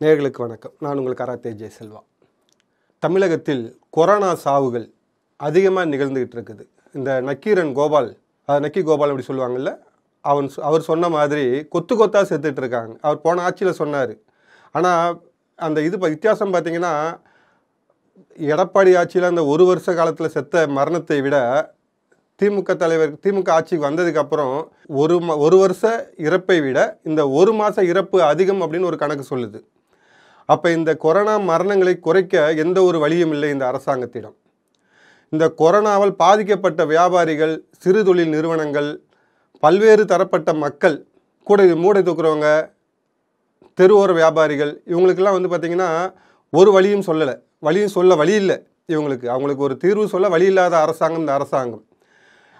நேர்களுக்கு வணக்கம். நான் உங்கள் கராத்தே ஜெயசெல்வா. தமிழகத்தில் கொரோனா சாவுகள் அதிகமாக நிகழ்ந்துக்கிட்டு இருக்குது இந்த நக்கீரன் கோபால் நக்கி கோபால் அப்படி சொல்லுவாங்கல்ல அவன் அவர் சொன்ன மாதிரி கொத்து கொத்தாக செத்துட்டு இருக்காங்க அவர் போன ஆட்சியில் சொன்னார். ஆனால் அந்த இது வித்தியாசம் பார்த்திங்கன்னா எடப்பாடி ஆட்சியில் அந்த ஒரு வருஷ காலத்தில் செத்த மரணத்தை விட திமுக தலைவர் திமுக ஆட்சிக்கு வந்ததுக்கப்புறம் ஒரு ம ஒரு வருஷ இறப்பை விட இந்த ஒரு மாத இறப்பு அதிகம் அப்படின்னு ஒரு கணக்கு சொல்லுது. அப்போ இந்த கொரோனா மரணங்களை குறைக்க எந்த ஒரு வழியும் இல்லை இந்த அரசாங்கத்திடம். இந்த கொரோனாவால் பாதிக்கப்பட்ட வியாபாரிகள் சிறு தொழில் நிறுவனங்கள் பல்வேறு தரப்பட்ட மக்கள் கூட இது மூடை தூக்குறவங்க தெருவோர வியாபாரிகள் இவங்களுக்கெல்லாம் வந்து பார்த்திங்கன்னா ஒரு வழியும் சொல்லலை. வழியும் சொல்ல வழி இல்லை இவங்களுக்கு. அவங்களுக்கு ஒரு தீர்வு சொல்ல வழி இல்லாத அரசாங்கம் இந்த அரசாங்கம்.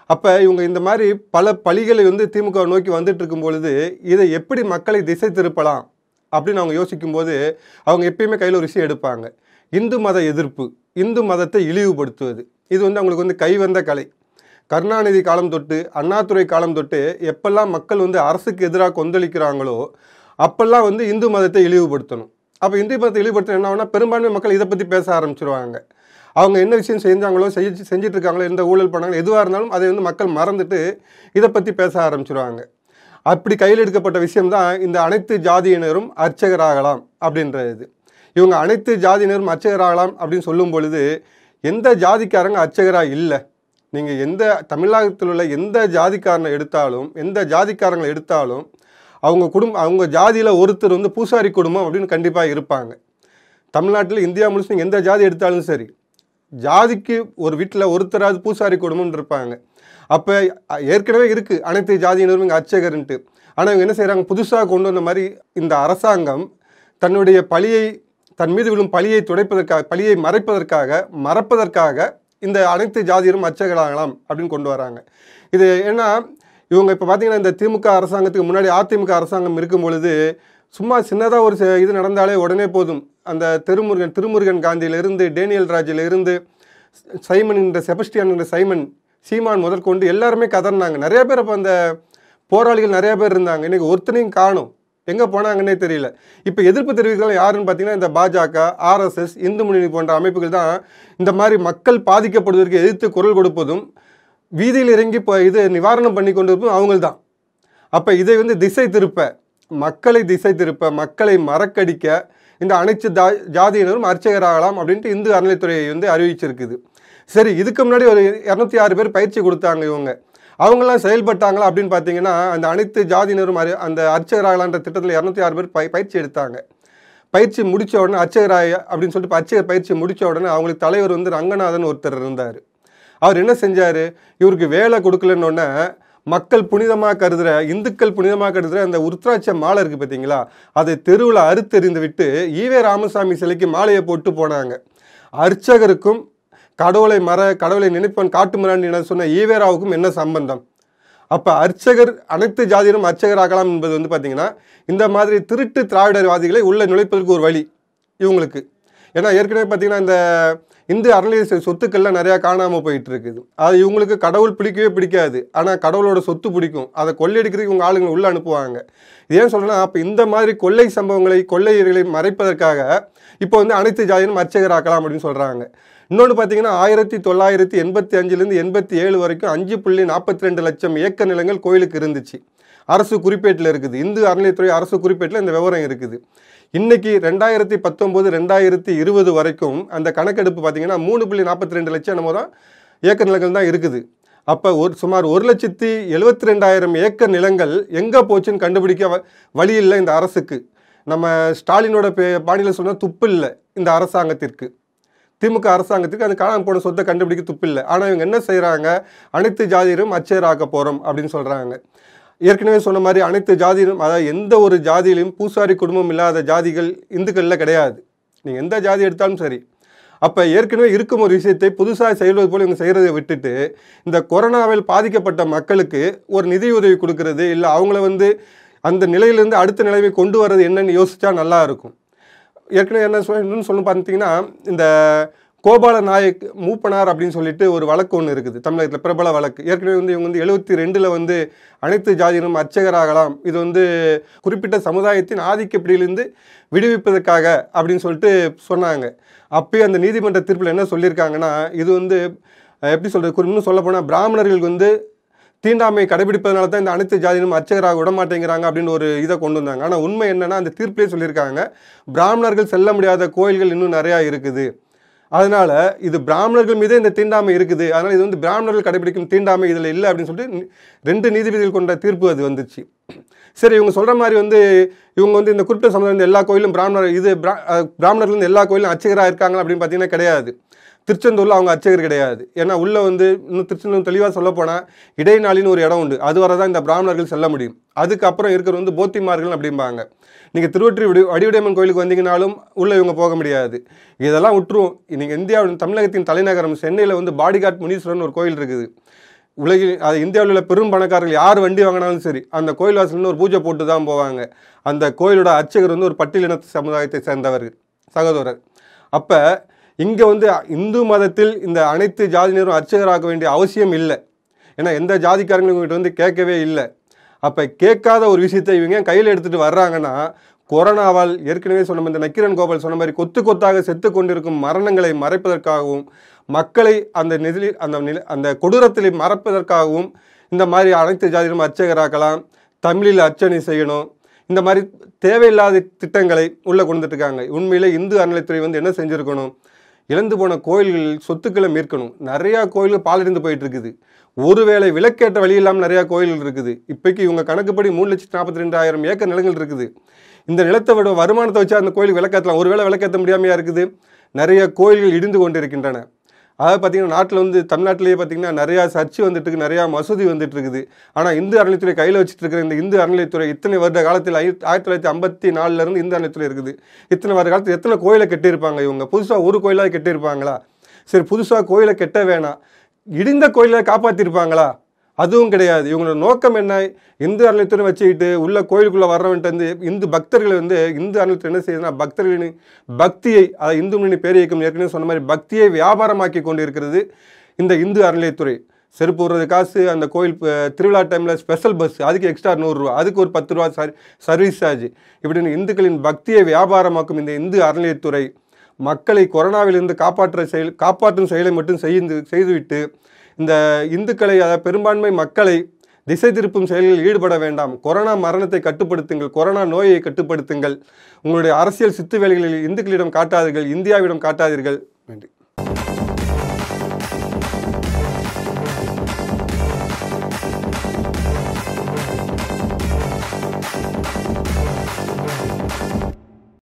அப்போ இவங்க இந்த மாதிரி பல பழிகளை வந்து திமுக நோக்கி வந்துட்டு இருக்கும் பொழுது இதை எப்படி மக்களை திசை திருப்பலாம்? அப்படின்னு அவங்க யோசிக்கும்போது அவங்க எப்பயுமே கையில் ஒரு விஷயம் எடுப்பாங்க. இந்து மத எதிர்ப்பு இந்து மதத்தை இழிவுபடுத்துவது. இது வந்து அவங்களுக்கு வந்து கைவந்த கலை. கருணாநிதி காலம் தொட்டு அண்ணாதுரை காலம் தொட்டு எப்பெல்லாம் மக்கள் வந்து அரசுக்கு எதிராக கொந்தளிக்கிறாங்களோ அப்பெல்லாம் வந்து இந்து மதத்தை இழிவுபடுத்தணும். அப்போ இந்து மதத்தை இழிவுபடுத்தணும் என்ன ஆகுனா பெரும்பான்மை மக்கள் இதை பற்றி பேச ஆரம்பிச்சிருவாங்க. அவங்க என்ன விஷயம் செஞ்சாங்களோ செஞ்சு செஞ்சிட்ருக்காங்களோ எந்த ஊழல் பண்ணாங்களோ எதுவாக இருந்தாலும் அதை வந்து மக்கள் மறந்துட்டு இதை பற்றி பேச ஆரம்பிச்சிருவாங்க. அப்படி கையில் எடுக்கப்பட்ட விஷயம்தான் இந்த அனைத்து ஜாதியினரும் அர்ச்சகராகலாம் அப்படின்றது. இவங்க அனைத்து ஜாதியினரும் அர்ச்சகராகலாம் அப்படின்னு சொல்லும் பொழுது எந்த ஜாதிக்காரங்க அர்ச்சகராக இல்லை? நீங்கள் எந்த தமிழகத்தில் உள்ள எந்த ஜாதிக்காரனை எடுத்தாலும் எந்த ஜாதிக்காரங்களை எடுத்தாலும் அவங்க குடும்பம் அவங்க ஜாதியில் ஒருத்தர் வந்து பூசாரி குடும்பம் அப்படின்னு கண்டிப்பாக இருப்பாங்க. தமிழ்நாட்டில் இந்தியா முழுசும் எந்த ஜாதி எடுத்தாலும் சரி ஜாதிக்கு ஒரு வீட்டில் ஒருத்தராவது பூசாரி குடும்பம்னு இருப்பாங்க. அப்போ ஏற்கனவே இருக்குது அனைத்து ஜாதியினரும் இங்கே அர்ச்சகர்ன்ட்டு. ஆனால் இவங்க என்ன செய்கிறாங்க புதுசாக கொண்டு வந்த மாதிரி இந்த அரசாங்கம் தன்னுடைய பழியை தன் மீது விழும் பழியை துடைப்பதற்காக பழியை மறைப்பதற்காக மறப்பதற்காக இந்த அனைத்து ஜாதியரும் அர்ச்சகராகலாம் அப்படின்னு கொண்டு வராங்க. இது ஏன்னா இவங்க இப்போ பார்த்தீங்கன்னா இந்த திமுக அரசாங்கத்துக்கு முன்னாடி அதிமுக அரசாங்கம் இருக்கும் பொழுது சும்மா சின்னதாக ஒரு இது நடந்தாலே உடனே போதும். அந்த திருமுருகன் திருமுருகன் காந்தியிலிருந்து டேனியல் ராஜிலிருந்து சைமன் என்ற செபஸ்டியான் என்ற சைமன் சீமான் முதற்கொண்டு எல்லாருமே கதறினாங்க. நிறைய பேர் அப்போ அந்த போராளிகள் நிறைய பேர் இருந்தாங்க. இன்றைக்கி ஒருத்தனையும் காணும். எங்கே போனாங்கன்னே தெரியல. இப்போ எதிர்ப்பு தெரிவிக்கலாம் யாருன்னு பார்த்தீங்கன்னா இந்த பாஜக ஆர்எஸ்எஸ் இந்து முன்னணி போன்ற அமைப்புகள் தான் இந்த மாதிரி மக்கள் பாதிக்கப்படுவதற்கு எதிர்த்து குரல் கொடுப்பதும் வீதியில் இறங்கி இப்போ இது நிவாரணம் பண்ணி கொண்டு இருப்பதும் அவங்கள் தான். அப்போ இதை வந்து திசை திருப்ப மக்களை திசை திருப்ப மக்களை மறக்கடிக்க இந்த அனைத்து ஜா ஜாதியினரும் அர்ச்சகராகலாம் அப்படின்ட்டு இந்து அறநிலைத்துறை வந்து அறிவிச்சிருக்குது. சரி இதுக்கு முன்னாடி ஒரு இரநூத்தி ஆறு பேர் பயிற்சி கொடுத்தாங்க இவங்க. அவங்கெல்லாம் செயல்பட்டாங்களா அப்படின்னு பார்த்தீங்கன்னா அந்த அனைத்து ஜாதியினரும் அறி அந்த அர்ச்சகராகலான்ற திட்டத்தில் இரநூத்தி ஆறு பேர் பய பயிற்சி எடுத்தாங்க. பயிற்சி முடிச்ச உடனே அர்ச்சகராய அப்படின்னு சொல்லிட்டு அர்ச்சகர் பயிற்சி முடித்த உடனே அவங்களுக்கு தலைவர் வந்து ரங்கநாதன் ஒருத்தர் இருந்தார். அவர் என்ன செஞ்சார்? இவருக்கு வேலை கொடுக்கலன்னொன்னே மக்கள் புனிதமாக கருதுகிற இந்துக்கள் புனிதமாக கருதுகிற அந்த உருத்ராட்ச மாலை இருக்குது பார்த்தீங்களா? அதை தெருவில் அறுத்தெறிந்து விட்டு ஈவே ராமசாமி சிலைக்கு மாலையை போட்டு போனாங்க. அர்ச்சகருக்கும் கடவுளை மற கடவுளை நினைப்பவன் காட்டு மிராண்டி என சொன்ன ஈவேராவுக்கும் என்ன சம்பந்தம்? அப்போ அர்ச்சகர் அனைத்து ஜாதியிலும் அர்ச்சகராகலாம் என்பது வந்து பார்த்திங்கன்னா இந்த மாதிரி திருட்டு திராவிடர்வாதிகளை உள்ளே நுழைப்பதற்கு ஒரு வழி இவங்களுக்கு. ஏன்னா ஏற்கனவே பார்த்தீங்கன்னா இந்த இந்து அறநிலைய சொத்துக்கள்லாம் நிறையா காணாமல் போயிட்டு இருக்குது அது இவங்களுக்கு கடவுள் பிடிக்கவே பிடிக்காது. ஆனால் கடவுளோட சொத்து பிடிக்கும். அதை கொள்ளையடிக்கிறதுக்கு இவங்க ஆளுங்க உள்ளே அனுப்புவாங்க. ஏன் சொல்கிறேன்னா அப்போ இந்த மாதிரி கொள்ளை சம்பவங்களை கொள்ளையர்களை மறைப்பதற்காக இப்போ வந்து அனைத்து ஜாதியிலும் அர்ச்சகராக்கலாம் அப்படின்னு சொல்கிறாங்க இன்னொன்று பார்த்தீங்கன்னா ஆயிரத்தி தொள்ளாயிரத்தி எண்பத்தி அஞ்சுலேருந்து எண்பத்தி ஏழு வரைக்கும் அஞ்சு புள்ளி நாற்பத்தி ரெண்டு லட்சம் ஏக்கர் நிலங்கள் கோயிலுக்கு இருந்துச்சு. அரசு குறிப்பேட்டில் இருக்குது. இந்து அறநிலையத்துறை அரசு குறிப்பேட்டில் இந்த விவரம் இருக்குது. இன்றைக்கி ரெண்டாயிரத்தி பத்தொம்போது ரெண்டாயிரத்தி இருபது வரைக்கும் அந்த கணக்கெடுப்பு பார்த்தீங்கன்னா மூணு புள்ளி நாற்பத்தி ரெண்டு லட்சம் என்னமோ தான் ஏக்கர் நிலங்கள் தான் இருக்குது. அப்போ ஒரு சுமார் ஒரு லட்சத்தி எழுபத்தி ரெண்டாயிரம் ஏக்கர் நிலங்கள் எங்கே போச்சுன்னு கண்டுபிடிக்க வ- வழி இல்லை இந்த அரசுக்கு. நம்ம ஸ்டாலினோட பே பாணியில் சொன்னால் துப்பு இல்லை இந்த அரசாங்கத்திற்கு. திமுக அரசாங்கத்துக்கு அந்த காணாமல் போன சொத்தை கண்டுபிடிக்க துப்பில்லை. ஆனால் இவங்க என்ன செய்கிறாங்க அனைத்து ஜாதியரும் அச்சேராக்க போகிறோம் அப்படின்னு சொல்கிறாங்க ஏற்கனவே சொன்ன மாதிரி அனைத்து ஜாதியிலும் அதாவது எந்த ஒரு ஜாதியிலையும் பூசாரி குடும்பம் இல்லாத ஜாதிகள் இந்துக்களில் கிடையாது. நீங்கள் எந்த ஜாதி எடுத்தாலும் சரி. அப்போ ஏற்கனவே இருக்கும் ஒரு விஷயத்தை புதுசாக செய்வது போல் இவங்க செய்கிறதை விட்டுட்டு இந்த கொரோனாவில் பாதிக்கப்பட்ட மக்களுக்கு ஒரு நிதியுதவி கொடுக்கறது இல்லை அவங்கள வந்து அந்த நிலையிலேருந்து அடுத்த நிலைமை கொண்டு வர்றது என்னன்னு யோசித்தா நல்லா இருக்கும். ஏற்கனவே என்ன சொல்ல இன்னும் பார்த்தீங்கன்னா இந்த கோபால நாயக் மூப்பனார் அப்படின்னு சொல்லிட்டு ஒரு வழக்கு ஒன்று இருக்குது. தமிழகத்தில் பிரபல வழக்கு. ஏற்கனவே வந்து இவங்க வந்து எழுபத்தி ரெண்டில் வந்து அனைத்து ஜாதியினரும் அர்ச்சகராகலாம். இது வந்து குறிப்பிட்ட சமுதாயத்தின் ஆதிக்கப்படியிலிருந்து விடுவிப்பதற்காக அப்படின்னு சொல்லிட்டு சொன்னாங்க. அப்போயே அந்த நீதிமன்ற தீர்ப்பில் என்ன சொல்லியிருக்காங்கன்னா இது வந்து எப்படி சொல்கிறது இன்னும் சொல்லப்போனால் பிராமணர்களுக்கு வந்து தீண்டாமை கடைபிடிப்பதனால தான் இந்த அனைத்து ஜாதியினும் அர்ச்சகராக விட மாட்டேங்கிறாங்க அப்படின்னு ஒரு இதை கொண்டு வந்தாங்க. ஆனால் உண்மை என்னன்னா அந்த தீர்ப்பிலே சொல்லியிருக்காங்க பிராமணர்கள் செல்ல முடியாத கோயில்கள் இன்னும் நிறையா இருக்குது. அதனால் இது பிராமணர்கள் மீதே இந்த தீண்டாமை இருக்குது. அதனால் இது வந்து பிராமணர்கள் கடைபிடிக்கும் தீண்டாமை இதில் இல்லை அப்படின்னு சொல்லிட்டு ரெண்டு நீதிபதிகள் கொண்ட தீர்ப்பு அது வந்துச்சு. சரி இவங்க சொல்கிற மாதிரி வந்து இவங்க வந்து இந்த குறிப்பிட்ட சமுதாயம் எல்லா கோயிலும் பிராமணர் இது பிரா- பிராமணர்கள் வந்து எல்லா கோயிலும் அர்ச்சகராக இருக்காங்க அப்படின்னு பார்த்தீங்கன்னா கிடையாது. திருச்செந்தூரில் அவங்க அர்ச்சகர் கிடையாது. ஏன்னா உள்ளே வந்து இன்னும் திருச்செந்தூர் தெளிவாக சொல்ல போனால் இடைநாளின்னு ஒரு இடம் உண்டு. அது வர தான் இந்த பிராமணர்கள் செல்ல முடியும். அதுக்கப்புறம் இருக்கிற வந்து போத்திமார்கள் அப்படிம்பாங்க. நீங்கள் திருவற்றி விடு வடிவுடையம்மன் கோயிலுக்கு வந்தீங்கனாலும் உள்ளே இவங்க போக முடியாது. இதெல்லாம் விட்டுருவோம் நீங்கள் இந்தியாவின் தமிழகத்தின் தலைநகரம் சென்னையில் வந்து பாடிகாட் முனீஸ்வரன் ஒரு கோயில் இருக்குது. உலகில் அது இந்தியாவில் உள்ள பெரும் பணக்காரர்கள் யார் வண்டி வாங்கினாலும் சரி அந்த கோயில் வாசல்னு ஒரு பூஜை போட்டு தான் போவாங்க. அந்த கோயிலோட அர்ச்சகர் வந்து ஒரு பட்டியலின சமுதாயத்தை சேர்ந்தவர் சகோதரர். அப்போ இங்கே வந்து இந்து மதத்தில் இந்த அனைத்து ஜாதியினரும் அர்ச்சகராக வேண்டிய அவசியம் இல்லை. ஏன்னா எந்த ஜாதிக்காரங்களும் இவங்ககிட்ட வந்து கேட்கவே இல்லை. அப்போ கேட்காத ஒரு விஷயத்தை இவங்க கையில் எடுத்துகிட்டு வர்றாங்கன்னா கொரோனாவால் ஏற்கனவே சொன்ன இந்த நக்கிரன் கோபால் சொன்ன மாதிரி கொத்து கொத்தாக செத்து கொண்டிருக்கும் மரணங்களை மறைப்பதற்காகவும் மக்களை அந்த நிதி அந்த நில அந்த கொடூரத்தில் மறைப்பதற்காகவும் இந்த மாதிரி அனைத்து ஜாதியிலும் அர்ச்சகராக்கலாம் தமிழில் அர்ச்சனை செய்யணும் இந்த மாதிரி தேவையில்லாத திட்டங்களை உள்ளே கொண்டுட்டுருக்காங்க உண்மையிலே இந்து அறநிலைத்துறை வந்து என்ன செஞ்சுருக்கணும்? இழந்து போன கோயில்கள் சொத்துக்களை மீட்கணும். நிறையா கோயில்கள் பாலடைந்து போயிட்டு இருக்குது ஒருவேளை விலக்கேற்ற வழி இல்லாமல் நிறையா கோயில்கள் இருக்குது. இப்போக்கி இவங்க கணக்குப்படி மூணு லட்சத்தி நாற்பத்தி ரெண்டாயிரம் ஏக்கர் நிலங்கள் இருக்குது. இந்த நிலத்தை விட வருமானத்தை வச்சு அந்த கோயிலுக்கு விளக்கேற்றலாம் ஒருவேளை விளக்கேற்ற முடியாமையாக இருக்குது. நிறைய கோயில்கள் இடிந்து கொண்டிருக்கின்றன. அதாவது பார்த்தீங்கன்னா நாட்டில் வந்து தமிழ்நாட்டிலேயே பார்த்தீங்கன்னா நிறையா சர்ச்சு வந்துட்டுருக்கு நிறையா மசூதி வந்துட்டு இருக்குது ஆனால் இந்து அறநிலைத்துறை கையில் வச்சுட்டு இருக்கிற இந்த இந்து அறநிலைத்துறை இத்தனை வருட காலத்தில் ஆயிரத்தி ஆயிரத்தி தொள்ளாயிரத்தி ஐம்பத்தி நாலுலேருந்து இந்து அறநிலைத்துறை இருக்குது. இத்தனை வருட காலத்தில் எத்தனை கோயிலை கட்டியிருப்பாங்க இவங்க? புதுசாக ஒரு கோயிலாக கட்டியிருப்பாங்களா? சரி புதுசாக கோயிலை கெட்ட வேணாம். இடிந்த கோயிலை காப்பாற்றிருப்பாங்களா அதுவும் கிடையாது. இவங்களோட நோக்கம் என்ன? இந்து அறநிலையத்துறை வச்சுக்கிட்டு உள்ள கோயிலுக்குள்ளே வர்றவன்ட்டு வந்து இந்து பக்தர்களை வந்து இந்து அறநிலையத்தில் என்ன செய்யுதுன்னா பக்தர்களின் பக்தியை அதை இந்து முன்னணி பேர் இயக்கம் ஏற்கனவே சொன்ன மாதிரி பக்தியை வியாபாரமாக்கி கொண்டு இருக்கிறது இந்த இந்து அறநிலையத்துறை. செருப்பு விடுறது காசு அந்த கோயில் திருவிழா டைமில் ஸ்பெஷல் பஸ் அதுக்கு எக்ஸ்ட்ரா நூறுரூவா அதுக்கு ஒரு பத்து ரூபா சர் சர்வீஸ் சார்ஜ் இப்படின்னு இந்துக்களின் பக்தியை வியாபாரமாக்கும் இந்த இந்து அறநிலையத்துறை மக்களை கொரோனாவிலிருந்து காப்பாற்ற செயல் காப்பாற்றும் செயலை மட்டும் செய்து செய்துவிட்டு இந்த இந்துக்களை அதாவது பெரும்பான்மை மக்களை திசை திருப்பும் செயல்களில் ஈடுபட வேண்டாம். கொரோனா மரணத்தை கட்டுப்படுத்துங்கள் கொரோனா நோயை கட்டுப்படுத்துங்கள். உங்களுடைய அரசியல் சித்து வேலைகளில் இந்துக்களிடம் காட்டாதீர்கள் இந்தியாவிடம் காட்டாதீர்கள். நன்றி.